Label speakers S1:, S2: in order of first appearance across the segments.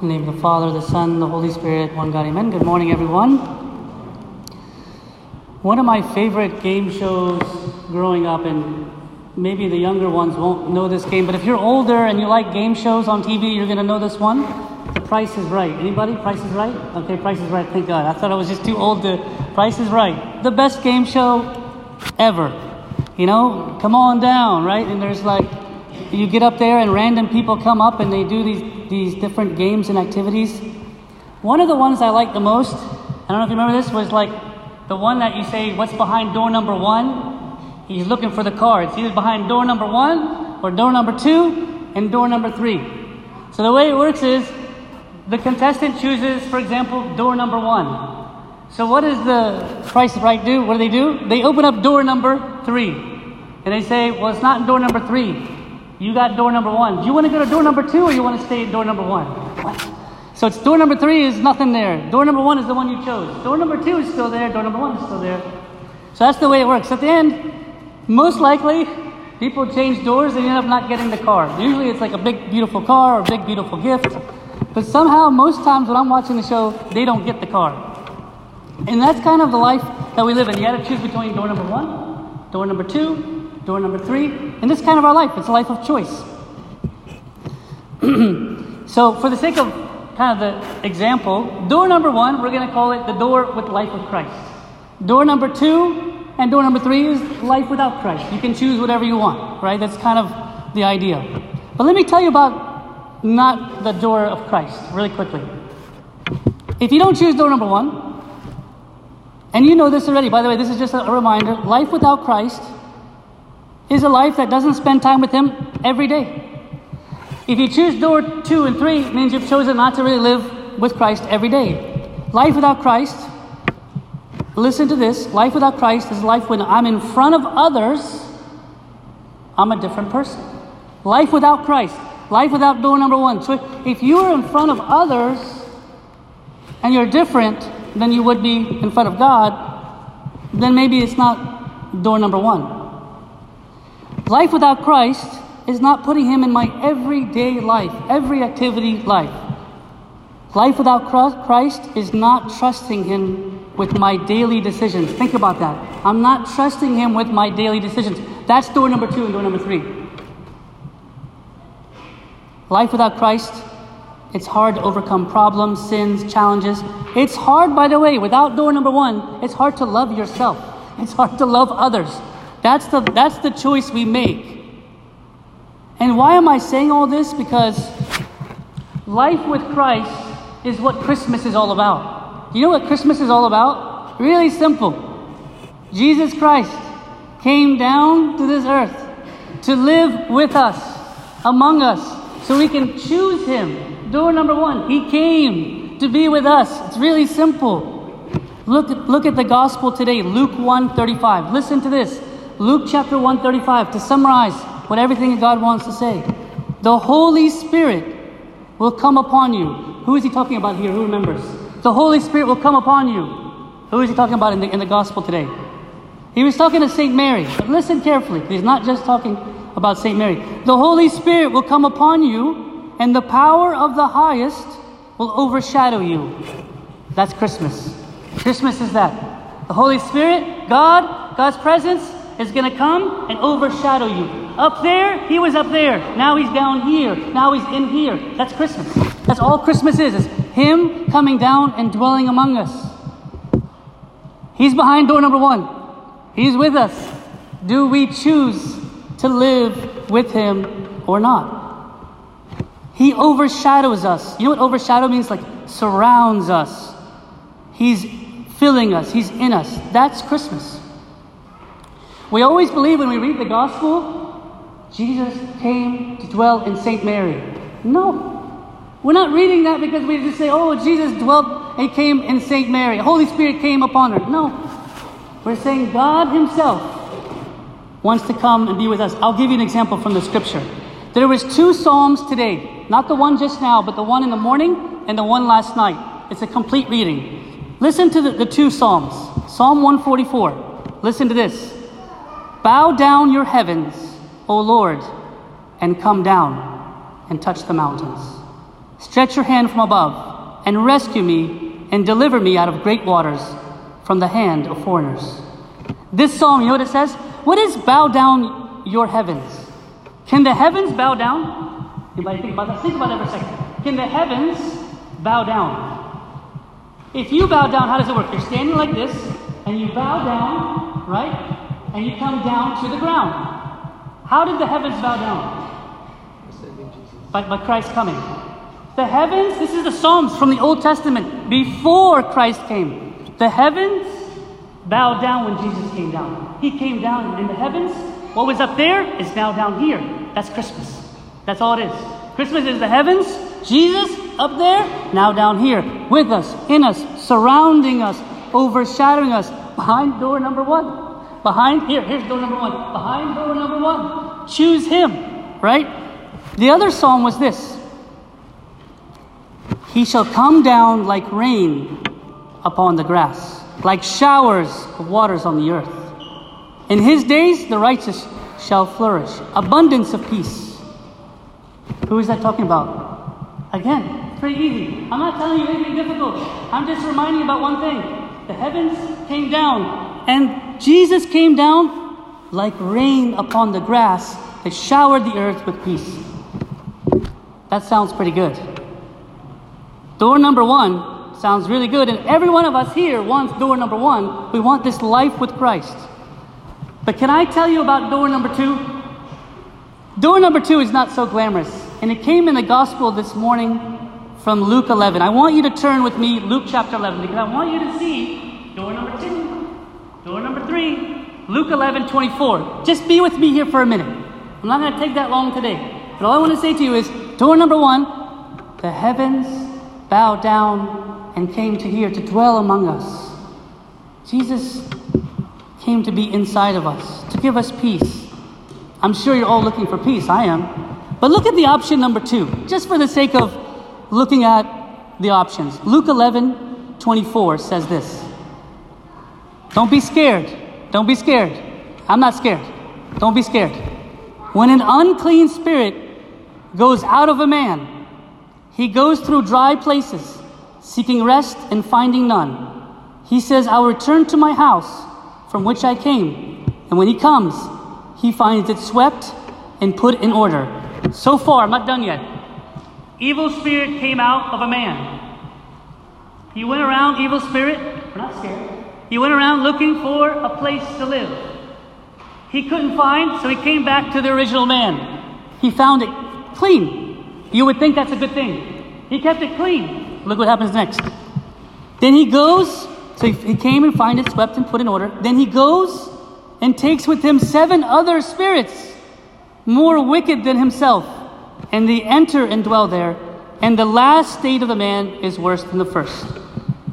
S1: In the name of the Father, the Son, the Holy Spirit, one God, amen. Good morning, everyone. One of my favorite game shows growing up, and maybe the younger ones won't know this game, but if you're older and you like game shows on TV, you're going to know this one. The Price is Right. Anybody? Price is Right? Okay, Price is Right. Thank God. I thought I was just too old to. Price is Right. The best game show ever. You know, come on down, right? And there's like, you get up there and random people come up and they do these, these different games and activities. One of the ones I like the most, I don't know if you remember this, was like the one that you say, what's behind door number one? He's looking for the cards. Either behind door number one or door number two and door number three. So the way it works is the contestant chooses, for example, door number one. So what does the price right do? What do they do? They open up door number three. And they say, well, it's not door number three. You got door number one. Do you want to go to door number two or you want to stay at door number one? What? So it's door number three is nothing there. Door number one is the one you chose. Door number two is still there. Door number one is still there. So that's the way it works. At the end, most likely, people change doors and end up not getting the car. Usually it's like a big, beautiful car or a big, beautiful gift. But somehow, most times when I'm watching the show, they don't get the car. And that's kind of the life that we live in. You got to choose between door number one, door number two, door number three. And this is kind of our life. It's a life of choice. so, for the sake of kind of the example, door number one, we're going to call it the door with life of Christ. Door number two and door number three is life without Christ. You can choose whatever you want, right? That's kind of the idea. But let me tell you about not the door of Christ really quickly. If you don't choose door number one, and you know this already, by the way, this is just a reminder life without Christ is a life that doesn't spend time with Him every day. If you choose door two and three, it means you've chosen not to really live with Christ every day. Life without Christ, listen to this life without Christ is life when I'm in front of others, I'm a different person. Life without Christ, life without door number one. So if you're in front of others and you're different than you would be in front of God, then maybe it's not door number one. Life without Christ is not putting Him in my everyday life, every activity life. Life without Christ is not trusting Him with my daily decisions. Think about that. I'm not trusting Him with my daily decisions. That's door number two and door number three. Life without Christ, it's hard to overcome problems, sins, challenges. It's hard, by the way, without door number one, it's hard to love yourself. It's hard to love others. That's the, that's the choice we make. And why am I saying all this? Because life with Christ is what Christmas is all about. You know what Christmas is all about? Really simple. Jesus Christ came down to this earth to live with us, among us, so we can choose Him. Door number one, He came to be with us. It's really simple. Look, look at the gospel today, Luke 1:35. Listen to this. Luke chapter 135 to summarize what everything God wants to say. The Holy Spirit will come upon you. Who is he talking about here? Who remembers? The Holy Spirit will come upon you. Who is he talking about in the, in the gospel today? He was talking to St. Mary. But listen carefully. He's not just talking about St. Mary. The Holy Spirit will come upon you, and the power of the highest will overshadow you. That's Christmas. Christmas is that. The Holy Spirit, God, God's presence is going to come and overshadow you. Up there, he was up there. Now he's down here. Now he's in here. That's Christmas. That's all Christmas is, is him coming down and dwelling among us. He's behind door number one. He's with us. Do we choose to live with him or not? He overshadows us. You know what overshadow means? Like surrounds us. He's filling us. He's in us. That's Christmas. We always believe when we read the gospel, Jesus came to dwell in St. Mary. No. We're not reading that because we just say, oh, Jesus dwelt and came in St. Mary. Holy Spirit came upon her. No. We're saying God Himself wants to come and be with us. I'll give you an example from the scripture. There was two psalms today, not the one just now, but the one in the morning and the one last night. It's a complete reading. Listen to the, the two psalms. Psalm 144. Listen to this. Bow down your heavens, O Lord, and come down and touch the mountains. Stretch your hand from above and rescue me and deliver me out of great waters from the hand of foreigners. This psalm, you know what it says? What is bow down your heavens? Can the heavens bow down? Anybody think about that? Think about that for a second. Can the heavens bow down? If you bow down, how does it work? You're standing like this, and you bow down, right? And you come down to the ground. How did the heavens bow down? By, by Christ coming. The heavens, this is the Psalms from the Old Testament, before Christ came. The heavens bowed down when Jesus came down. He came down in the heavens. What was up there is now down here. That's Christmas. That's all it is. Christmas is the heavens, Jesus up there, now down here, with us, in us, surrounding us, overshadowing us, behind door number one. Behind, here, here's door number one. Behind door number one. Choose Him, right? The other psalm was this He shall come down like rain upon the grass, like showers of waters on the earth. In His days, the righteous shall flourish, abundance of peace. Who is that talking about? Again, pretty easy. I'm not telling you anything difficult. I'm just reminding you about one thing. The heavens came down, and Jesus came down like rain upon the grass that showered the earth with peace. That sounds pretty good. Door number one sounds really good, and every one of us here wants door number one. We want this life with Christ. But can I tell you about door number two? Door number two is not so glamorous, and it came in the gospel this morning from Luke 11. I want you to turn with me, Luke chapter 11, because I want you to see door number two, door number three, Luke 11, 24. Just be with me here for a minute. I'm not going to take that long today. But all I want to say to you is door number one, the heavens bowed down and came to here to dwell among us. Jesus came to be inside of us, to give us peace. I'm sure you're all looking for peace. I am. But look at the option number two, just for the sake of looking at the options. Luke 11 24 says this Don't be scared. Don't be scared. I'm not scared. Don't be scared. When an unclean spirit goes out of a man, he goes through dry places, seeking rest and finding none. He says, I'll return to my house from which I came. And when he comes, he finds it swept and put in order. So far, I'm not done yet evil spirit came out of a man. He went around, evil spirit, we're not scared. He went around looking for a place to live. He couldn't find, so he came back to the original man. He found it clean. You would think that's a good thing. He kept it clean. Look what happens next. Then he goes, so he came and find it swept and put in order. Then he goes and takes with him seven other spirits more wicked than himself and they enter and dwell there, and the last state of the man is worse than the first.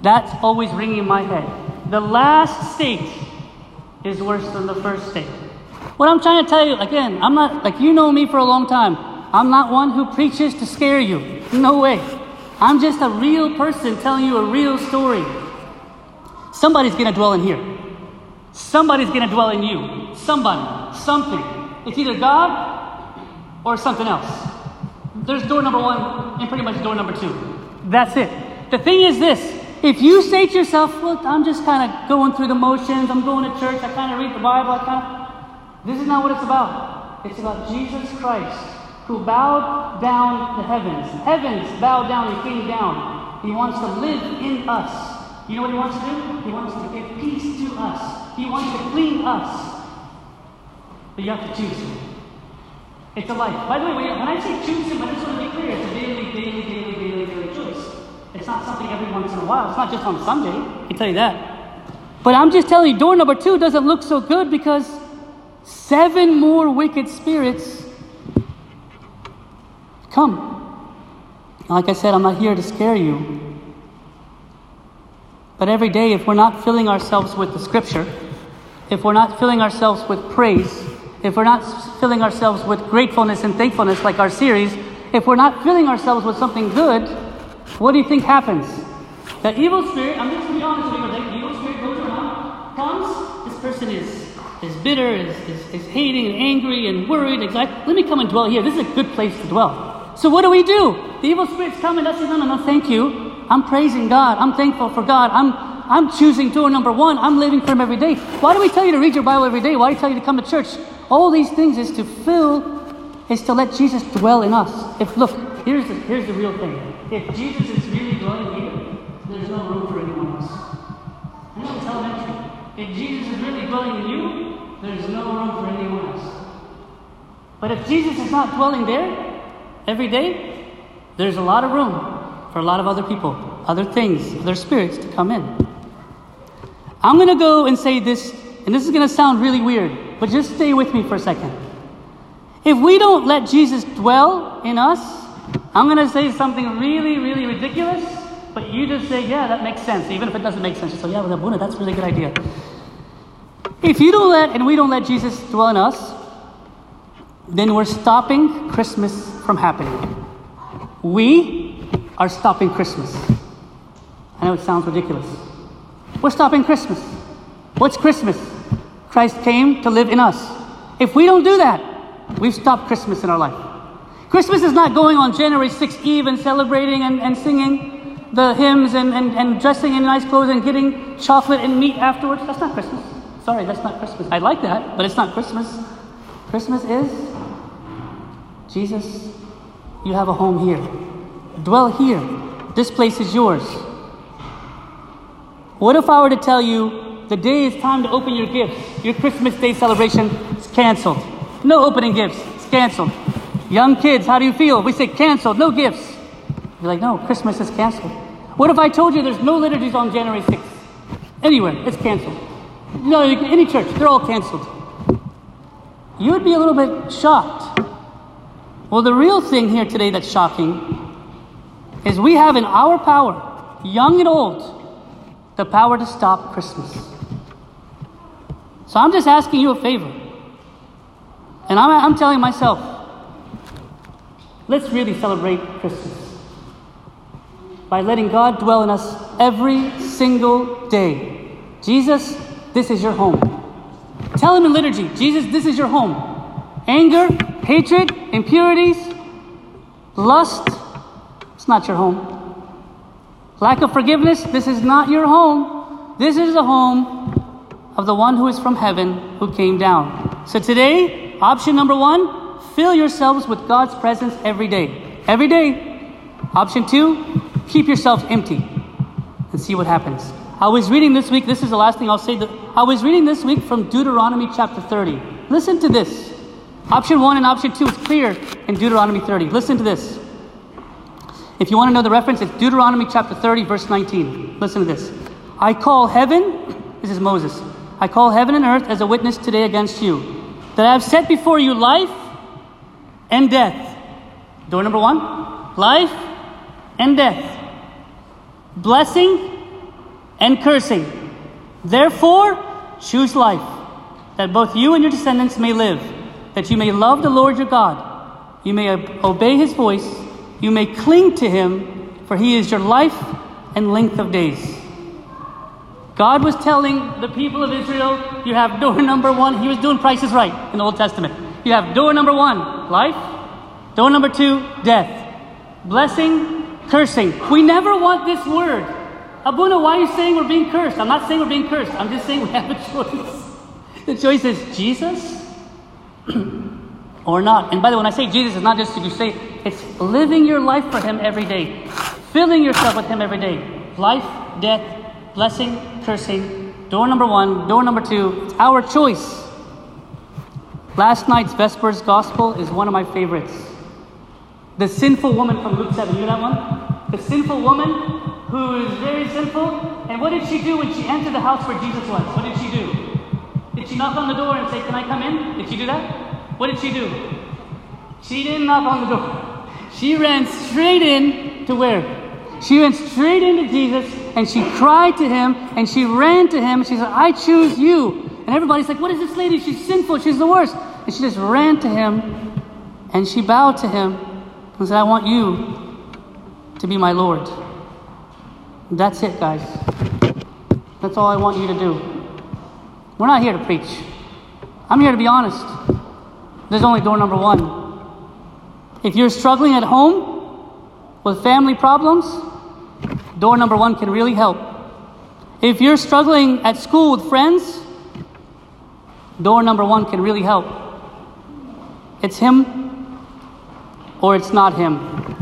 S1: That's always ringing in my head. The last state is worse than the first state. What I'm trying to tell you, again, I'm not, like, you know me for a long time. I'm not one who preaches to scare you. No way. I'm just a real person telling you a real story. Somebody's going to dwell in here. Somebody's going to dwell in you. Somebody, something. It's either God or something else. There's door number one and pretty much door number two. That's it. The thing is this if you say to yourself, look, I'm just kind of going through the motions, I'm going to church, I kind of read the Bible, I kind of. This is not what it's about. It's about Jesus Christ who bowed down the heavens. Heavens bowed down and came down. He wants to live in us. You know what he wants to do? He wants to give peace to us. He wants to clean us. But you have to choose him. It's a life. By the way, when I say choose him, I just want to be clear. It's a daily, daily, daily. It's not something every once in a while. It's not just on Sunday. I can tell you that. But I'm just telling you, door number two doesn't look so good because seven more wicked spirits come. Like I said, I'm not here to scare you. But every day, if we're not filling ourselves with the scripture, if we're not filling ourselves with praise, if we're not filling ourselves with gratefulness and thankfulness like our series, if we're not filling ourselves with something good, what do you think happens? The evil spirit, I'm just going to be honest with you, the evil spirit goes around, comes, this person is, is bitter, is, is, is hating and angry and worried. And exactly. Let me come and dwell here. This is a good place to dwell. So what do we do? The evil spirits come and I say, no, no, no, thank you. I'm praising God. I'm thankful for God. I'm, I'm choosing door number one. I'm living for Him every day. Why do we tell you to read your Bible every day? Why do we tell you to come to church? All these things is to fill, is to let Jesus dwell in us. If look, here's the, here's the real thing. If Jesus is really dwelling here, there's no room for anyone else. Know it's elementary. If Jesus is really dwelling in you, there's no room for anyone else. But if Jesus is not dwelling there every day, there's a lot of room for a lot of other people, other things, other spirits to come in. I'm going to go and say this, and this is going to sound really weird, but just stay with me for a second. If we don't let Jesus dwell in us, I'm going to say something really, really ridiculous, but you just say, yeah, that makes sense. Even if it doesn't make sense, you say, yeah, that's a really good idea. If you don't let, and we don't let Jesus dwell in us, then we're stopping Christmas from happening. We are stopping Christmas. I know it sounds ridiculous. We're stopping Christmas. What's Christmas? Christ came to live in us. If we don't do that, we've stopped Christmas in our life. Christmas is not going on January 6th Eve and celebrating and, and singing the hymns and, and, and dressing in nice clothes and getting chocolate and meat afterwards. That's not Christmas. Sorry, that's not Christmas. I like that, but it's not Christmas. Christmas is Jesus, you have a home here. Dwell here. This place is yours. What if I were to tell you the day is time to open your gifts? Your Christmas Day celebration is canceled. No opening gifts, it's canceled. Young kids, how do you feel? We say canceled, no gifts. You're like, no, Christmas is canceled. What if I told you there's no liturgies on January 6th? Anywhere, it's canceled. No, any church, they're all canceled. You would be a little bit shocked. Well, the real thing here today that's shocking is we have in our power, young and old, the power to stop Christmas. So I'm just asking you a favor. And I'm, I'm telling myself, let's really celebrate Christmas by letting God dwell in us every single day. Jesus, this is your home. Tell him in liturgy, Jesus, this is your home. Anger, hatred, impurities, lust, it's not your home. Lack of forgiveness, this is not your home. This is the home of the one who is from heaven who came down. So today, option number one, fill yourselves with God's presence every day. Every day. Option two, keep yourself empty and see what happens. I was reading this week, this is the last thing I'll say. I was reading this week from Deuteronomy chapter 30. Listen to this. Option one and option two is clear in Deuteronomy 30. Listen to this. If you want to know the reference, it's Deuteronomy chapter 30, verse 19. Listen to this. I call heaven, this is Moses, I call heaven and earth as a witness today against you, that I have set before you life and death. Door number one life and death, blessing and cursing. Therefore, choose life, that both you and your descendants may live, that you may love the Lord your God, you may obey his voice, you may cling to him, for he is your life and length of days. God was telling the people of Israel, you have door number one. He was doing prices right in the Old Testament. You have door number one, life. Door number two, death. Blessing, cursing. We never want this word. Abuna, why are you saying we're being cursed? I'm not saying we're being cursed. I'm just saying we have a choice. The choice is Jesus or not. And by the way, when I say Jesus, it's not just you say, it's living your life for Him every day, filling yourself with Him every day. Life, death, blessing, cursing. Door number one, door number two, it's our choice. Last night's Vespers Gospel is one of my favorites. The sinful woman from Luke 7. You know that one? The sinful woman who is very sinful. And what did she do when she entered the house where Jesus was? What did she do? Did she knock on the door and say, Can I come in? Did she do that? What did she do? She didn't knock on the door. She ran straight in to where? She went straight into Jesus and she cried to him and she ran to him and she said, I choose you. And everybody's like, What is this lady? She's sinful. She's the worst. And she just ran to him and she bowed to him and said, I want you to be my Lord. That's it, guys. That's all I want you to do. We're not here to preach. I'm here to be honest. There's only door number one. If you're struggling at home with family problems, door number one can really help. If you're struggling at school with friends, door number one can really help. It's him or it's not him.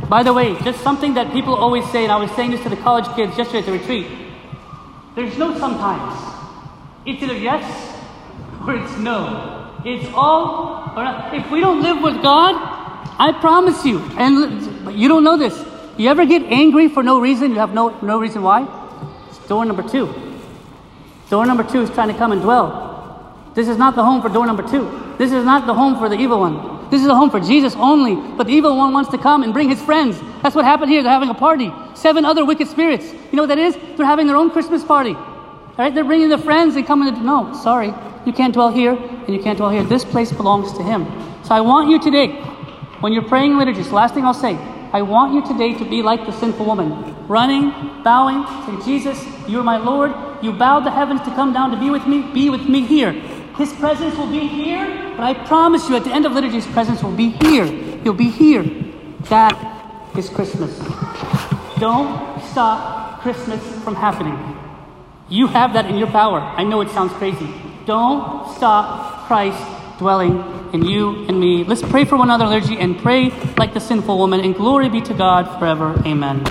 S1: By the way, just something that people always say, and I was saying this to the college kids yesterday at the retreat. There's no sometimes. It's either yes or it's no. It's all or not. If we don't live with God, I promise you, and you don't know this. You ever get angry for no reason? You have no, no reason why? It's door number two. Door number two is trying to come and dwell. This is not the home for door number two. This is not the home for the evil one. This is a home for Jesus only. But the evil one wants to come and bring his friends. That's what happened here. They're having a party. Seven other wicked spirits. You know what that is? They're having their own Christmas party. All right? They're bringing their friends and coming to. No, sorry. You can't dwell here and you can't dwell here. This place belongs to him. So I want you today, when you're praying liturgies, last thing I'll say, I want you today to be like the sinful woman, running, bowing, saying, Jesus, you're my Lord. You bowed the heavens to come down to be with me. Be with me here. His presence will be here, but I promise you at the end of liturgy, His presence will be here. He'll be here. That is Christmas. Don't stop Christmas from happening. You have that in your power. I know it sounds crazy. Don't stop Christ dwelling in you and me. Let's pray for one another liturgy and pray like the sinful woman, and glory be to God forever. Amen.